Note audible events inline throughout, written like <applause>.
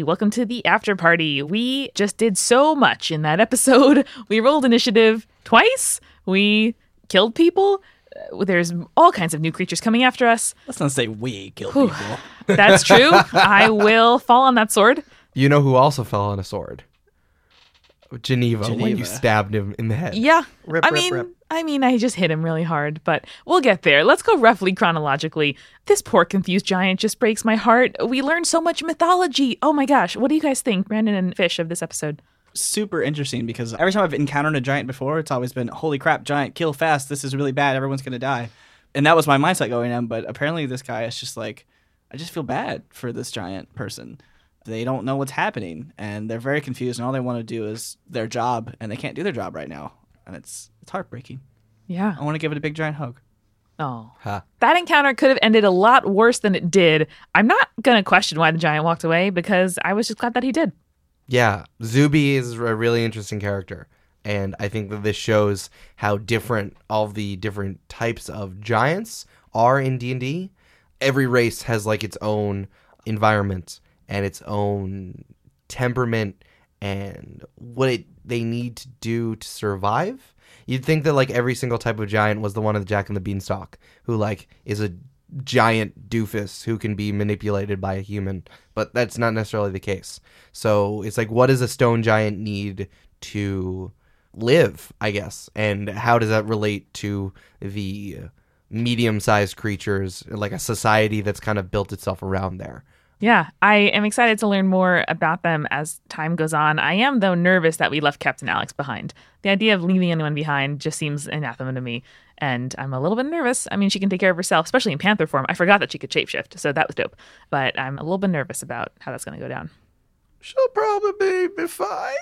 Hey, welcome to the after party. We just did so much in that episode. <laughs> We rolled initiative twice. We killed people. Uh, There's all kinds of new creatures coming after us. Let's not say we kill people. That's true. <laughs> I will fall on that sword. You know who also fell on a sword? Geneva, when you stabbed him in the head. Yeah. Rip, I rip, mean, rip. I mean, I just hit him really hard, but we'll get there. Let's go roughly chronologically. This poor confused giant just breaks my heart. We learned so much mythology. Oh my gosh, what do you guys think, Brandon and Fish, of this episode? Super interesting because every time I've encountered a giant before, it's always been, holy crap, giant, kill fast. This is really bad. Everyone's going to die. And that was my mindset going in. But apparently, this guy is just like, I just feel bad for this giant person. They don't know what's happening and they're very confused. And all they want to do is their job, and they can't do their job right now. And it's it's heartbreaking. Yeah. I want to give it a big giant hug. Oh. Ha. That encounter could have ended a lot worse than it did. I'm not going to question why the giant walked away because I was just glad that he did. Yeah, Zuby is a really interesting character, and I think that this shows how different all the different types of giants are in D and D. Every race has like its own environment and its own temperament and what it they need to do to survive. You'd think that like every single type of giant was the one of the Jack and the Beanstalk, who like is a giant doofus who can be manipulated by a human, but that's not necessarily the case. So it's like, what does a stone giant need to live? I guess, and how does that relate to the medium-sized creatures, like a society that's kind of built itself around there? Yeah, I am excited to learn more about them as time goes on. I am, though, nervous that we left Captain Alex behind. The idea of leaving anyone behind just seems anathema to me, and I'm a little bit nervous. I mean, she can take care of herself, especially in panther form. I forgot that she could shapeshift, so that was dope. But I'm a little bit nervous about how that's going to go down. She'll probably be fine.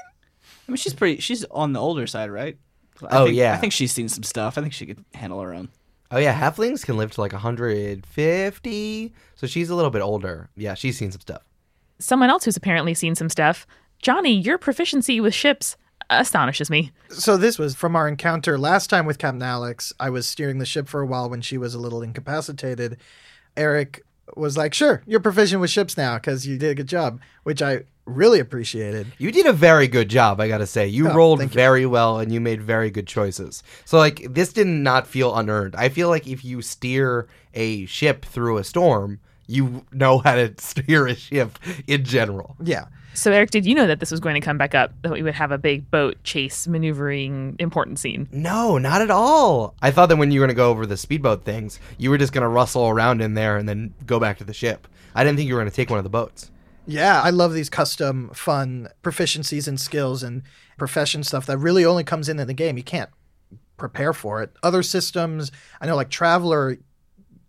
I mean, she's pretty, she's on the older side, right? I Oh, think- yeah. I think she's seen some stuff. I think she could handle her own. Oh yeah, halflings can live to like 150, so she's a little bit older. Yeah, she's seen some stuff. Someone else who's apparently seen some stuff, Johnny, your proficiency with ships astonishes me. So this was from our encounter last time with Captain Alex. I was steering the ship for a while when she was a little incapacitated. Eric was like, "Sure, you're proficient with ships now because you did a good job," which I really appreciated. You did a very good job, I gotta say. You Oh, rolled thank you. very well and you made very good choices. So, like, this did not feel unearned. I feel like if you steer a ship through a storm, you know how to steer a ship in general. Yeah. So, Eric, did you know that this was going to come back up? That we would have a big boat chase maneuvering important scene? No, not at all. I thought that when you were gonna go over the speedboat things, you were just gonna rustle around in there and then go back to the ship. I didn't think you were gonna take one of the boats. Yeah, I love these custom, fun proficiencies and skills and profession stuff that really only comes in in the game. You can't prepare for it. Other systems, I know, like Traveler,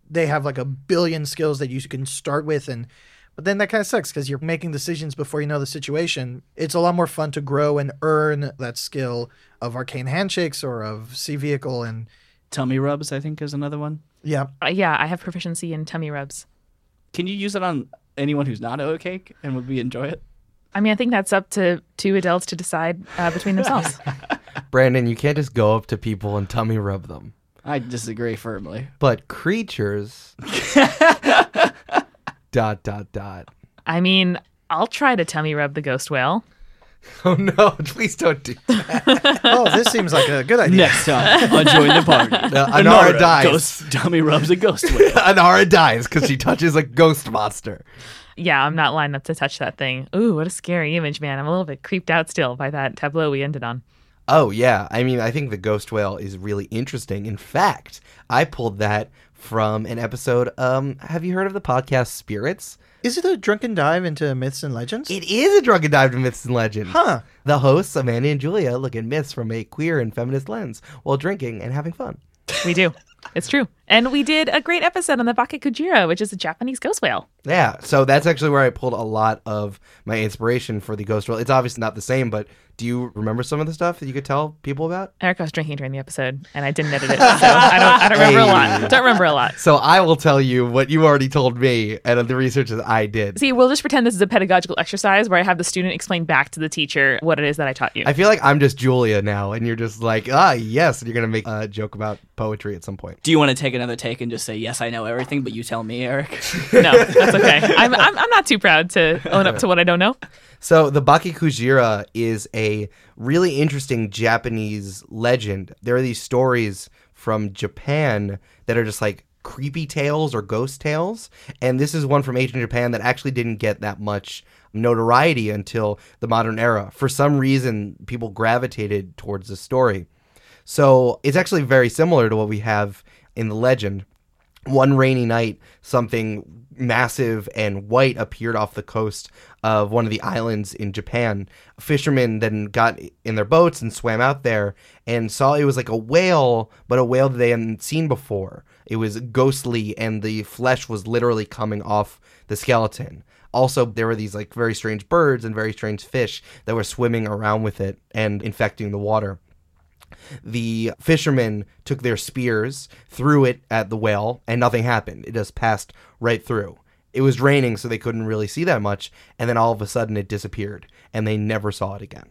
they have like a billion skills that you can start with, and but then that kind of sucks because you're making decisions before you know the situation. It's a lot more fun to grow and earn that skill of arcane handshakes or of sea vehicle, and Tummy rubs, I think, is another one. yeah, Uh, yeah, I have proficiency in tummy rubs. Can you use it on anyone who's not a oatcake and would we enjoy it? I mean, I think that's up to two adults to decide uh, between themselves. <laughs> Brandon, you can't just go up to people and tummy rub them. I disagree firmly. But creatures. <laughs> dot dot dot. I mean, I'll try to tummy rub the ghost whale. <laughs> Oh no! Please don't do. that. <laughs> oh, this seems like a good idea. Next time on Join the Party. No, Anara dies. Ghost tummy rubs a ghost whale. Anara dies because she touches a ghost monster. Yeah, I'm not lined up to touch that thing. Ooh, what a scary image, man. I'm a little bit creeped out still by that tableau we ended on. Oh yeah, I mean, I think the ghost whale is really interesting. In fact, I pulled that from an episode. Um, have you heard of the podcast Spirits? Is it a drunken dive into myths and legends? It is a drunken dive to myths and legends. Huh. The hosts, Amanda and Julia, look at myths from a queer and feminist lens while drinking and having fun. We do. It's true. And we did a great episode on the Bakekujira, which is a Japanese ghost whale. Yeah, so that's actually where I pulled a lot of my inspiration for the ghost whale. It's obviously not the same, but do you remember some of the stuff that you could tell people about? Erica was drinking during the episode, and I didn't edit it, so I don't. I don't <laughs> remember a lot. Don't remember a lot. So I will tell you what you already told me and the research that I did. See, we'll just pretend this is a pedagogical exercise where I have the student explain back to the teacher what it is that I taught you. I feel like I'm just Julia now, and you're just like, ah, yes, and you're gonna make a joke about poetry at some point. Do you want to take another take and just say yes, I know everything, but you tell me, Eric? <laughs> no, that's okay. I'm, I'm I'm not too proud to own up to what I don't know. So the Bakekujira is a really interesting Japanese legend. There are these stories from Japan that are just like creepy tales or ghost tales, and this is one from ancient Japan that actually didn't get that much notoriety until the modern era. For some reason, people gravitated towards this story. So it's actually very similar to what we have in the legend. One rainy night, something massive and white appeared off the coast of one of the islands in Japan. Fishermen then got in their boats and swam out there and saw it was like a whale, but a whale that they hadn't seen before. It was ghostly and the flesh was literally coming off the skeleton. Also, there were these like very strange birds and very strange fish that were swimming around with it and infecting the water the fishermen took their spears, threw it at the whale, and nothing happened. It just passed right through. It was raining, so they couldn't really see that much, and then all of a sudden it disappeared, and they never saw it again.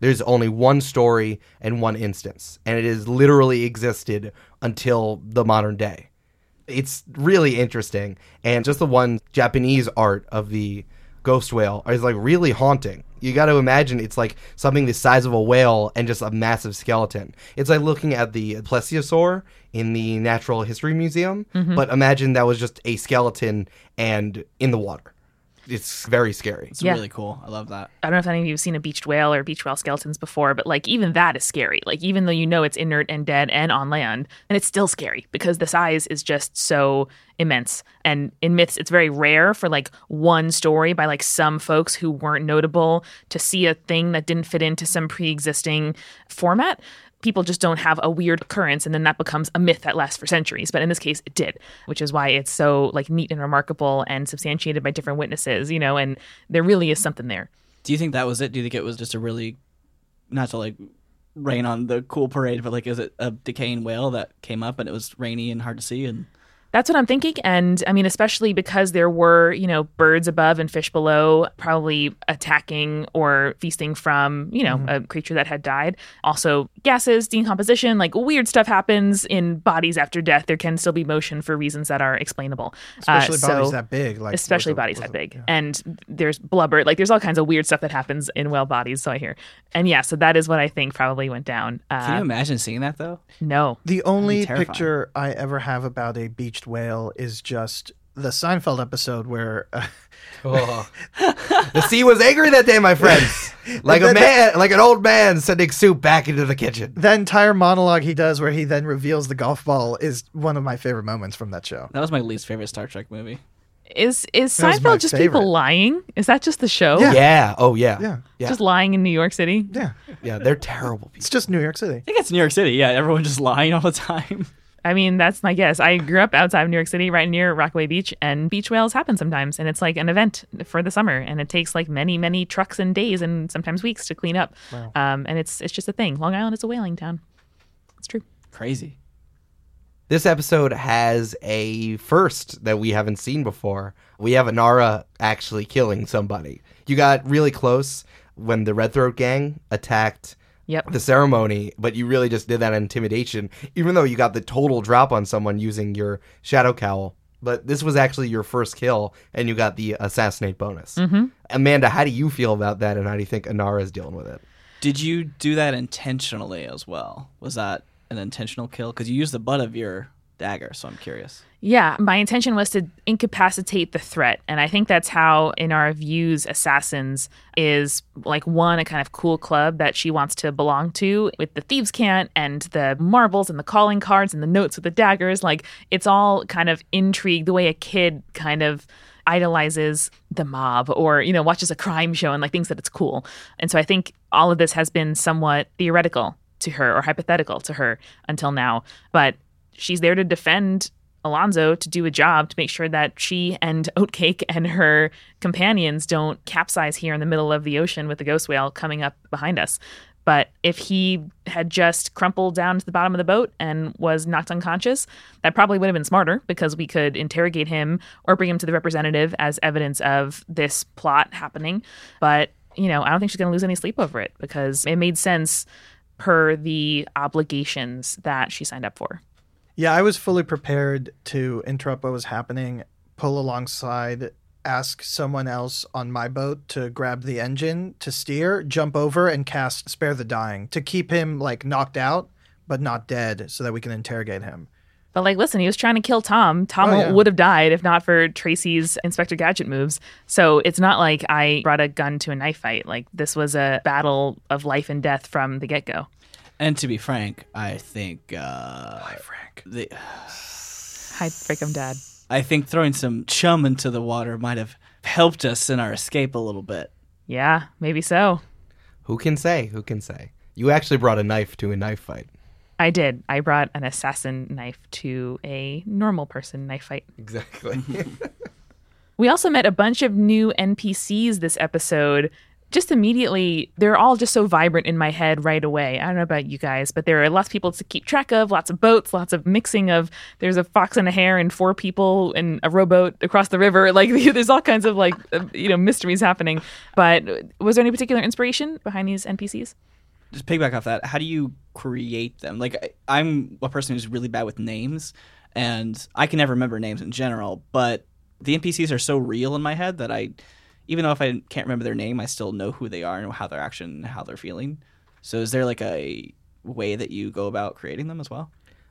There's only one story and one instance, and it has literally existed until the modern day. It's really interesting, and just the one Japanese art of the ghost whale is like really haunting. You got to imagine it's like something the size of a whale and just a massive skeleton. It's like looking at the plesiosaur in the Natural History Museum, mm-hmm. but imagine that was just a skeleton and in the water. It's very scary. It's Yeah. really cool. I love that. I don't know if any of you have seen a beached whale or beached whale skeletons before, but like even that is scary. Like even though you know it's inert and dead and on land, and it's still scary because the size is just so immense. And in myths, it's very rare for like one story by like some folks who weren't notable to see a thing that didn't fit into some pre-existing format. People just don't have a weird occurrence, and then that becomes a myth that lasts for centuries. But in this case, it did, which is why it's so like neat and remarkable and substantiated by different witnesses. You know, and there really is something there. Do you think that was it? Do you think it was just a really, not to like rain on the cool parade, but like, is it a decaying whale that came up and it was rainy and hard to see? And That's what I'm thinking. And I mean, especially because there were, you know, birds above and fish below, probably attacking or feasting from, you know, a creature that had died. Also, gases, decomposition, like weird stuff happens in bodies after death. There can still be motion for reasons that are explainable. Uh, Especially bodies so- that big. Like especially was a- bodies that a- big. yeah. And there's blubber. Like there's all kinds of weird stuff that happens in whale bodies. So I hear. And yeah, so that is what I think probably went down. can you Uh, imagine seeing that though? no. The only picture I ever have about a beached whale is just the Seinfeld episode where uh, <laughs> the sea was angry that day, my friends. <laughs> Like a then- man, like an old man sending soup back into the kitchen. that entire monologue he does where he then reveals the golf ball is one of my favorite moments from that show. That was my least favorite Star Trek movie. Is is That was my Seinfeld just favorite. people lying? Is that just the show? Yeah. Yeah. Oh yeah. Yeah. Yeah. Just lying in New York City? Yeah. yeah. They're terrible people. It's just New York City. I think it's New York City. Yeah, everyone just lying all the time. I mean, that's my guess. I grew up outside of New York City, right near Rockaway Beach, and beach whales happen sometimes. And it's like an event for the summer, and it takes like many, many trucks and days, and sometimes weeks to clean up. Um, and it's it's just a thing. Long Island is a whaling town. It's true. Crazy. This episode has a first that we haven't seen before. We have Anara actually killing somebody. You got really close when the Red Throat Gang attacked Yep. the ceremony, but you really just did that intimidation, even though you got the total drop on someone using your Shadow Cowl. But this was actually your first kill, and you got the assassinate bonus. Mm-hmm. Amanda, how do you feel about that, and how do you think Anara is dealing with it? Did you do that intentionally as well? Was that an intentional kill? Because you used the butt of your dagger, so I'm curious. Yeah, my intention was to incapacitate the threat, and I think that's how Anara views assassins is like one a kind of cool club that she wants to belong to with the thieves cant and the marbles and the calling cards and the notes with the daggers like it's all kind of intrigue the way a kid kind of idolizes the mob or you know watches a crime show and like thinks that it's cool. And so I think all of this has been somewhat theoretical to her or hypothetical to her until now, but she's there to defend Alonzo to do a job to make sure that she and Oatcake and her companions don't capsize here in the middle of the ocean with the ghost whale coming up behind us. But if he had just crumpled down to the bottom of the boat and was knocked unconscious, that probably would have been smarter because we could interrogate him or bring him to the representative as evidence of this plot happening. But, you know, I don't think she's going to lose any sleep over it because it made sense per the obligations that she signed up for. Yeah, I was fully prepared to interrupt what was happening, pull alongside, ask someone else on my boat to grab the engine to steer, jump over, and cast Spare the Dying to keep him like knocked out but not dead so that we can interrogate him. But like, listen, he was trying to kill Tom. Tom Oh, yeah. would have died if not for Tracy's Inspector Gadget moves. So it's not like I brought a gun to a knife fight. Like this was a battle of life and death from the get go. And to be frank, I think uh, Hi, Frank. the, Hi, Frickum Dad. I think throwing some chum into the water might have helped us in our escape a little bit. Yeah, maybe so. Who can say? Who can say? You actually brought a knife to a knife fight. I did. I brought an assassin knife to a normal person knife fight. Exactly. <laughs> We also met a bunch of new NPCs this episode. Just immediately, they're all just so vibrant in my head right away. I don't know about you guys, but there are lots of people to keep track of, lots of boats, lots of mixing of there's a fox and a hare and four people and a rowboat across the river. <laughs> Like there's all kinds of like uh, you know mysteries happening. But was there any particular inspiration behind these NPCs? Just piggyback off that. How do you create them? Like I'm a person who's really bad with names, and I can never remember names in general. But the NPCs are so real in my head that I, even though if I can't remember their name, I still know who they are and how they're action, how they're feeling. So is there like a way that you go about creating them as well?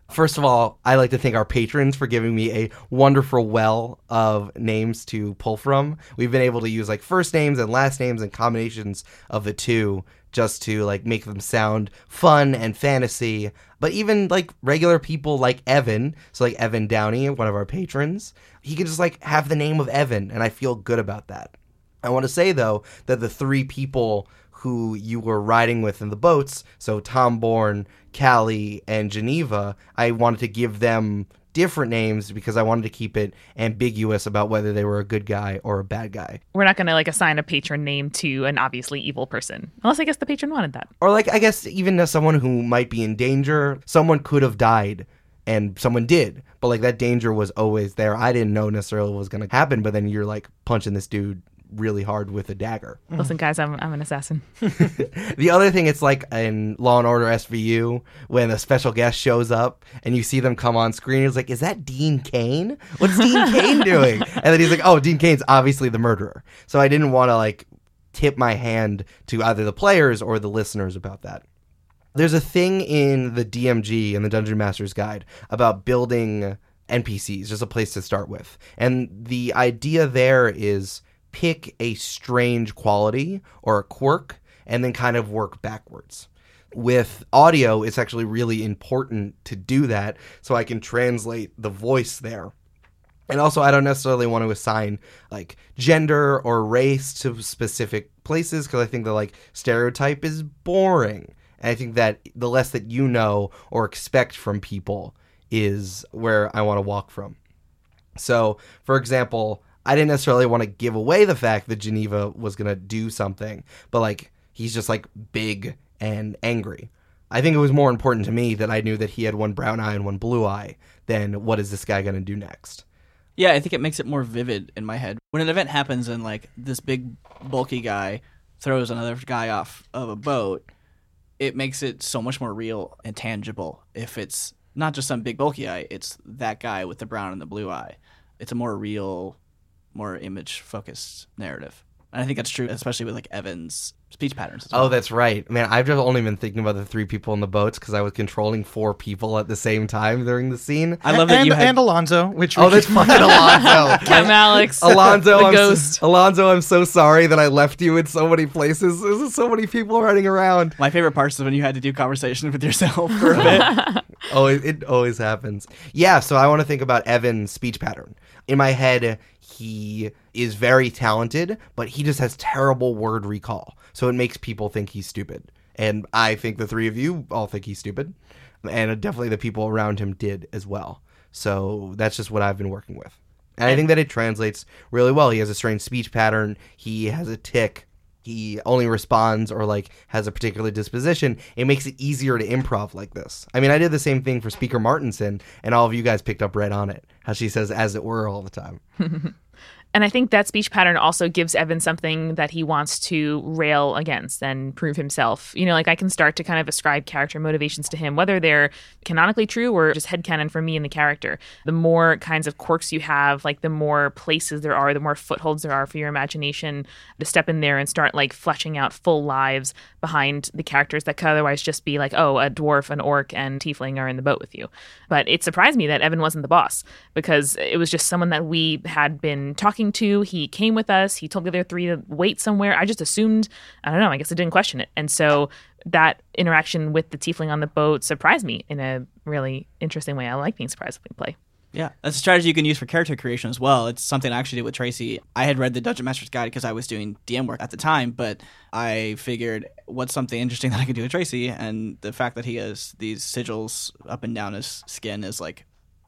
First of all, I like to thank our patrons for giving me a wonderful well of names to pull from. We've been able to use like first names and last names and combinations of the two just to like make them sound fun and fantasy. But even like regular people like Evan, so like Evan Downey, one of our patrons, he can just like have the name of Evan, and I feel good about that. I want to say though that the three people who you were riding with in the boats, so Tom Bourne, Callie, and Geneva, I wanted to give them different names because I wanted to keep it ambiguous about whether they were a good guy or a bad guy. We're not going to like assign a patron name to an obviously evil person, unless I guess the patron wanted that. Or like I guess even as someone who might be in danger, someone could have died and someone did. But like that danger was always there. I didn't know necessarily what was going to happen, but then you're like punching this dude really hard with a dagger. <laughs> Listen, guys, I'm I'm an assassin. <laughs> The other thing, it's like in Law and Order SVU when a special guest shows up and you see them come on screen. It's like, is that Dean Cain? What's Dean <laughs> Cain doing? And then he's like, oh, Dean Cain's obviously the murderer. So I didn't want to like tip my hand to either the players or the listeners about that. There's a thing in the DMG and the Dungeon Master's Guide about building NPCs, just a place to start with. And the idea there is pick a strange quality or a quirk and then kind of work backwards. With audio, it's actually really important to do that so I can translate the voice there. And also, I don't necessarily want to assign like gender or race to specific places because I think the like stereotype is boring. And I think that the less that you know or expect from people is where I want to walk from. So, for example, I didn't necessarily want to give away the fact that Geneva was going to do something, but like he's just like big and angry. I think it was more important to me that I knew that he had one brown eye and one blue eye than what is this guy going to do next. Yeah, I think it makes it more vivid in my head. When an event happens and like this big bulky guy throws another guy off of a boat, it makes it so much more real and tangible. If it's not just some big bulky eye, it's that guy with the brown and the blue eye. It's a more real, more image focused narrative. And I think that's true, especially with like Evan's speech patterns. As oh, well. Oh, that's right. Man, I've just only been thinking about the three people in the boats because I was controlling four people at the same time during the scene. I love that and, you had and Alonzo, which Oh, that's can- fucking <laughs> Alonzo. Cam Alex, <laughs> Alonzo, the I'm ghost. So, Alonzo, I'm so sorry that I left you in so many places. There's so many people running around. my favorite parts is when you had to do conversation with yourself for a bit. <laughs> Oh, it, it always happens. Yeah, so I want to think about Evan's speech pattern. In my head, he is very talented, but he just has terrible word recall. So it makes people think he's stupid. And I think the three of you all think he's stupid. And definitely the people around him did as well. So that's just what I've been working with. And I think that it translates really well. He has a strange speech pattern. He has a tick. He only responds or like has a particular disposition. It makes it easier to improv like this. I mean, I did the same thing for Speaker Martinson, and all of you guys picked up right on it. How she says "as it were" all the time. <laughs> And I think that speech pattern also gives Evan something that he wants to rail against and prove himself. You know, like I can start to kind of ascribe character motivations to him, whether they're canonically true or just headcanon for me and the character. The more kinds of quirks you have, like the more places there are, the more footholds there are for your imagination to step in there and start like fleshing out full lives behind the characters that could otherwise just be like, oh, a dwarf, an orc, and tiefling are in the boat with you. But it surprised me that Evan wasn't the boss because it was just someone that we had been talking to. He came with us. He told the other three to wait somewhere. I just assumed, I don't know, I guess I didn't question it. And so that interaction with the tiefling on the boat surprised me in a really interesting way. I like being surprised we play. Yeah, that's a strategy you can use for character creation as well. It's something I actually did with Tracy. I had read the Dungeon Master's Guide because I was doing DM work at the time, but I figured what's something interesting <laughs> that I could do with Tracy, and the fact that he has these sigils up and down his skin is like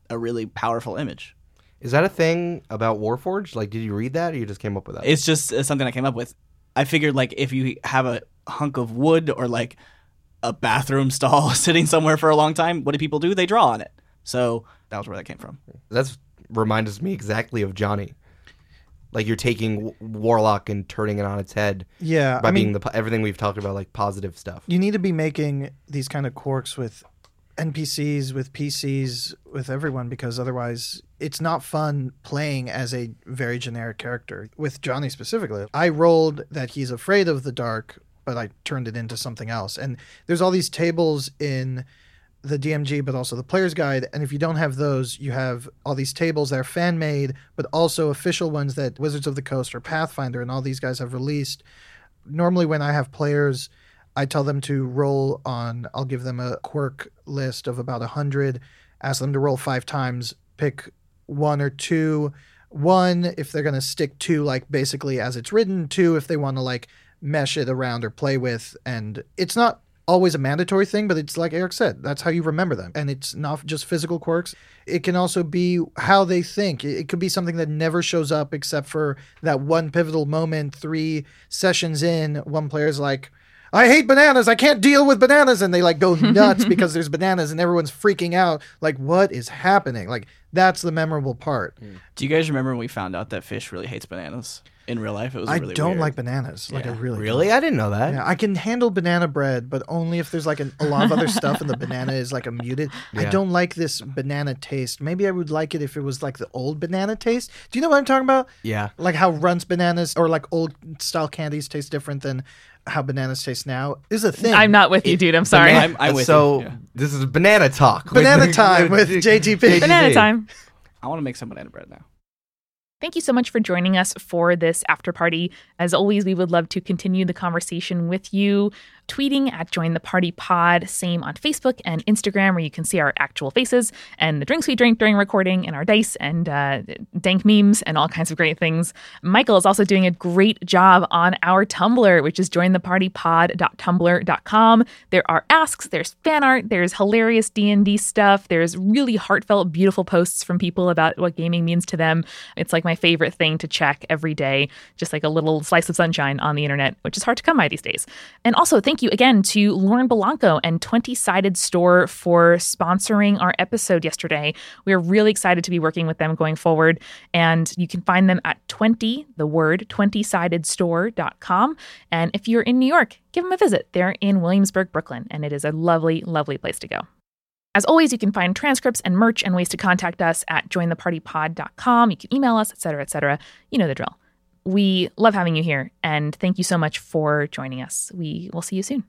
a really powerful image. Is that a thing about Warforged? Like, did you read that, or you just came up with that? It's just uh, something I came up with. I figured like if you have a hunk of wood or like a bathroom <laughs> stall <laughs> sitting somewhere for a long time, what do people do? They draw on it. So that was where that came from. That's reminds me exactly of Johnny. Like you're taking Warlock and turning it on its head Yeah, by I mean, being the everything we've talked about, like positive stuff. you need to be making these kind of quirks with NPCs, with PCs, with everyone, because otherwise it's not fun playing as a very generic character. With Johnny specifically, I rolled that he's afraid of the dark, but I turned it into something else. And there's all these tables in the DMG, but also the player's guide. And if you don't have those, you have all these tables that are fan made, but also official ones that Wizards of the Coast or Pathfinder and all these guys have released. Normally, when I have players, I tell them to roll on, I'll give them a quirk list of about 100, ask them to roll five times, pick one or two. One, if they're going to stick to, like, basically as it's written. Two, if they want to, like, mesh it around or play with. And it's not always a mandatory thing, but it's like Eric said, that's how you remember them. And it's not just physical quirks. It can also be how they think. It could be something that never shows up except for that one pivotal moment, three sessions in, one player's like, I hate bananas. I can't deal with bananas. And they like go <laughs> nuts because there's bananas and everyone's freaking out. Like, what is happening? Like, that's the memorable part. Do you guys remember when we found out that fish really hates bananas in real life? It was I really don't weird. like bananas. Like, I Yeah. really don't. Really, I didn't know that. Yeah, I can handle banana bread, but only if there's like an, a lot of other stuff and the banana is like a muted. I Yeah. don't like this banana taste. Maybe I would like it if it was like the old banana taste. Do you know what I'm talking about? Yeah. Like how Runts bananas or like old style candies taste different than how bananas taste now is a thing. I'm not with you, dude. I'm sorry. I'm, I'm with so you. Yeah. this is banana talk. Banana time with <laughs> JTP. Banana time. I want to make some banana bread now. Thank you so much for joining us for this after party. As always, we would love to continue the conversation with you. Tweeting at Join the Party Pod, same on Facebook and Instagram, where you can see our actual faces and the drinks we drink during recording, and our dice and uh, dank memes and all kinds of great things. Michael is also doing a great job on our Tumblr, which is jointhepartypod.tumblr.com. There are asks, there's fan art, there's hilarious D&D stuff, there's really heartfelt, beautiful posts from people about what gaming means to them. It's like my favorite thing to check every day, just like a little slice of sunshine on the internet, which is hard to come by these days. And also, thank you again to Lauren Bilanko and 20 Sided Store for sponsoring our episode yesterday. We are really excited to be working with them going forward. And you can find them at 20, the word, 20sidedstore.com. And if you're in New York, give them a visit. They're in Williamsburg, Brooklyn, and it is a lovely, lovely place to go. As always, you can find transcripts and merch and ways to contact us at jointhepartypod.com. You can email us, etc., etc. You know the drill. We love having you here, and thank you so much for joining us. We will see you soon.